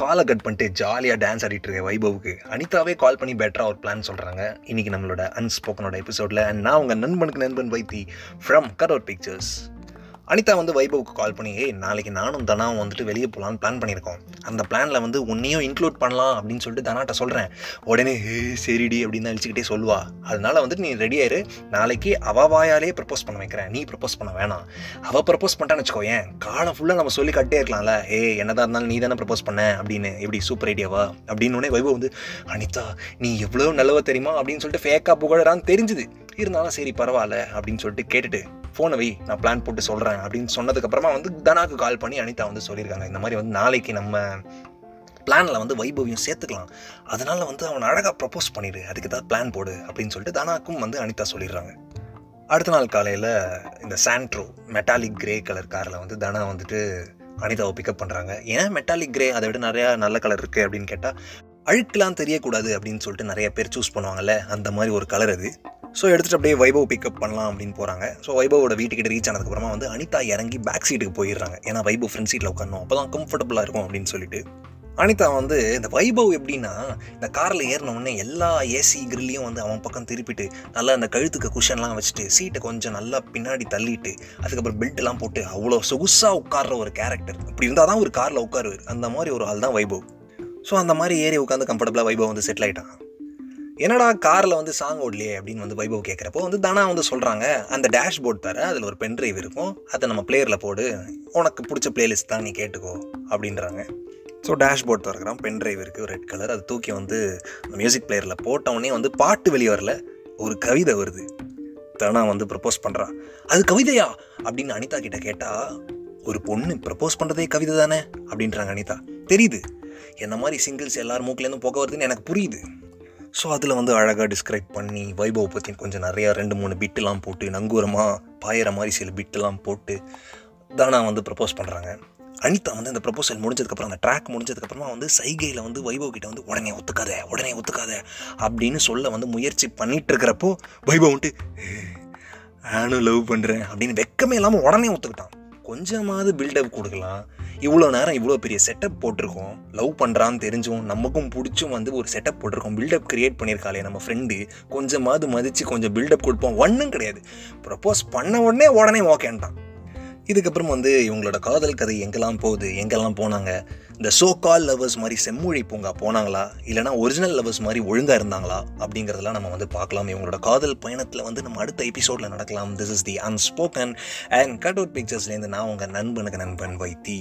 காலை கட் பண்ணிட்டு ஜாலியாக டான்ஸ் ஆடிட்டு இருக்க வைபவுக்கு அனிதாவே கால் பண்ணி பெட்டராக ஒரு பிளான் சொல்கிறாங்க இன்றைக்கி நம்மளோட அன்ஸ்போக்கனோட எபிசோடில் நான் உங்கள் நண்பனுக்கு நண்பன் Vaithi from cut out pictures Anitha வந்து வைபவுக்கு கால் பண்ணி ஏய் நாளைக்கு நானும் தனாவும் வந்துட்டு வெளியே போகலான்னு பிளான் பண்ணியிருக்கோம். அந்த பிளானில் வந்து உன்னையும் இன்க்ளூட் பண்ணலாம் அப்படின்னு சொல்லிட்டு தனாட்ட சொல்கிறேன் உடனே ஹே சரிடி அப்படின்னு தான் அழிச்சிக்கிட்டே சொல்லுவா. அதனால வந்துட்டு நீ ரெடி ஆயிரு. நாளைக்கு அவ வாயாலே ப்ரப்போஸ் பண்ண வைக்கிறேன். நீ ப்ரப்போஸ் பண்ண வேணாம். அவள் ப்ரப்போஸ் பண்ணிட்டான்னு வச்சுக்கோ ஏன்? காலம் ஃபுல்லாக நம்ம சொல்லி கட்டே இருக்கலாம்ல. ஏ என்னதான் இருந்தாலும் நீ தானே ப்ரப்போஸ் பண்ண? அப்படின்னு எப்படி சூப்பர் ஐடியாவா அப்படின்னு உடனே வைபவ் வந்து அனிதா நீ எவ்வளோ நல்லவ தெரியுமா? அப்படின்னு சொல்லிட்டு ஃபேக்காக புகழறான்னு தெரிஞ்சுது. இருந்தாலும் சரி பரவாயில்ல அப்படின்னு சொல்லிட்டு கேட்டுட்டு ஃபோனை வை நான் பிளான் போட்டு சொல்கிறேன் அப்படின்னு சொன்னதுக்கப்புறமா வந்து தனாக்கு கால் பண்ணி அனிதா வந்து சொல்லியிருக்காங்க. இந்த மாதிரி வந்து நாளைக்கு நம்ம பிளானில் வந்து வைபவியும் சேர்த்துக்கலாம். அதனால் வந்து அவன் அழகாக ப்ரப்போஸ் பண்ணிடு அதுக்கு ஏதாவது பிளான் போடு அப்படின்னு சொல்லிட்டு தனாக்கும் வந்து அனிதா சொல்லிடுறாங்க. அடுத்த நாள் காலையில் இந்த சாண்ட்ரோ மெட்டாலிக் கிரே கலர் காரில் வந்து தனா வந்துட்டு அனிதாவை பிக்கப் பண்ணுறாங்க ஏன் மெட்டாலிக் கிரே அதை விட நிறையா நல்ல கலர் இருக்குது அப்படின்னு கேட்டால் அழுக்கெலாம் தெரியக்கூடாது அப்படின்னு சொல்லிட்டு நிறைய பேர் சூஸ் பண்ணுவாங்கல்ல அந்த மாதிரி ஒரு கலர் அது. ஸோ எடுத்துகிட்டு அப்படியே வைபவ் பிக்கப் பண்ணலாம் அப்படின்னு போகிறாங்க ஸோ வைபவோட வீட்டுக்கிட்ட ரீச் ஆனதுக்கப்புறமா வந்து அனிதா இறங்கி பேக் சீட்டுக்கு போயிடுறாங்க. ஏன்னா வைபவ் ஃப்ரண்ட் சீட்டில் உட்காரணும். அப்போ தான் கம்ஃபர்டபுளாக இருக்கும் அப்படின்னு சொல்லிட்டு. அனிதா வந்து இந்த வைபவ் எப்படின்னா இந்த காரில் ஏறின உடனே எல்லா ஏசி கிரில்லையும் வந்து அவன் பக்கம் திருப்பிட்டு நல்லா அந்த கழுத்துக்கு குஷன்லாம் வச்சுட்டு சீட்டை கொஞ்சம் நல்லா பின்னாடி தள்ளிட்டு அதுக்கப்புறம் பெல்ட்லாம் போட்டு அவ்வளோ சொகுசாக உட்கார்ற ஒரு கேரக்டர் இப்படி இருந்தால் தான் ஒரு காரில் உட்காருவார். அந்த மாதிரி ஒரு ஆள் தான் வைபவ் ஸோ அந்த மாதிரி ஏறி உட்காந்து கம்ஃபர்டபுளாக வைபவ் வந்து செட்டில் ஆகிட்டான் என்னடா காரில் வந்து சாங் ஓடலையே அப்படின்னு வந்து வைபவ் கேட்குறப்போ வந்து தானா வந்து சொல்கிறாங்க அந்த டேஷ்போர்ட் தர அதில் ஒரு பென் ட்ரைவ் இருக்கும் அதை நம்ம பிளேயரில் போடு உனக்கு பிடிச்ச பிளேலிஸ்ட் தான் நீ கேட்டுக்கோ அப்படின்றாங்க. ஸோ டேஷ்போர்ட் திறக்கிறான் பென் ட்ரைவ் இருக்குது ரெட் கலர் அது தூக்கி வந்து மியூசிக் பிளேயரில் போட்டவுடனே வந்து பாட்டு வெளியே வரல ஒரு கவிதை வருது. தனா வந்து ப்ரப்போஸ் பண்ணுறான் அது கவிதையா? அப்படின்னு அனிதா கிட்ட கேட்டால் ஒரு பொண்ணு ப்ரப்போஸ் பண்ணுறதே கவிதை தானே அப்படின்றாங்க அனிதா. தெரியுது. என்ன மாதிரி சிங்கிள்ஸ் எல்லார் மூக்கிலேருந்து போக வருதுன்னு எனக்கு புரியுது. ஸோ அதில் வந்து அழகாக டிஸ்கிரைப் பண்ணி வைபவ் பற்றி கொஞ்சம் நிறையா ரெண்டு மூணு பிட்டுலாம் போட்டு நங்கூரமாக பாயிற மாதிரி சில பிட்டுலாம் போட்டு தானா வந்து ப்ரப்போஸ் பண்ணுறாங்க அனிதா வந்து இந்த ப்ரப்போசல் முடிஞ்சதுக்கப்புறம் அந்த ட்ராக் முடிஞ்சதுக்கப்புறமா வந்து சைகையில் வந்து வைபவ் கிட்ட வந்து உடனே ஒத்துக்காத உடனே ஒத்துக்காத அப்படின்னு சொல்ல வந்து முயற்சி பண்ணிட்டு இருக்கிறப்போ வைபவ் வந்துட்டு நானும் லவ் பண்ணுறேன் அப்படின்னு வெக்கமே இல்லாமல் உடனே ஒத்துக்கிட்டான். கொஞ்சமாவது பில்டப் கொடுக்கலாம். இவ்வளோ நேரம் இவ்வளோ பெரிய செட்டப் போட்டிருக்கோம். லவ் பண்ணுறான்னு தெரிஞ்சும் நமக்கும் பிடிச்சும் வந்து ஒரு செட்டப் போட்டிருக்கோம். பில்டப் கிரியேட் பண்ணியிருக்காளே நம்ம ஃப்ரெண்டு கொஞ்சமாவது மதித்து கொஞ்சம் பில்டப் கொடுப்போம். ஒன்றும் கிடையாது. ப்ரப்போஸ் பண்ண உடனே உடனே ஓகேன்ட்டான் இதுக்கப்புறம் வந்து இவங்களோட காதல் கதை எங்கெல்லாம் போகுது எங்கெல்லாம் போனாங்க? இந்த சோ கால் லவர்ஸ் மாதிரி செம்மொழி பூங்கா போனாங்களா? இல்லைனா ஒரிஜினல் லவர்ஸ் மாதிரி ஒழுங்காக இருந்தாங்களா? அப்படிங்கிறதெல்லாம் நம்ம வந்து பார்க்கலாம். இவங்களோட காதல் பயணத்தில் வந்து நம்ம அடுத்த எபிசோடில் நடக்கலாம். This is the unspoken and cut out பிக்சர்ஸ்லேருந்து நான் உங்கள் நண்பனுக்கு நண்பன் வைத்தி.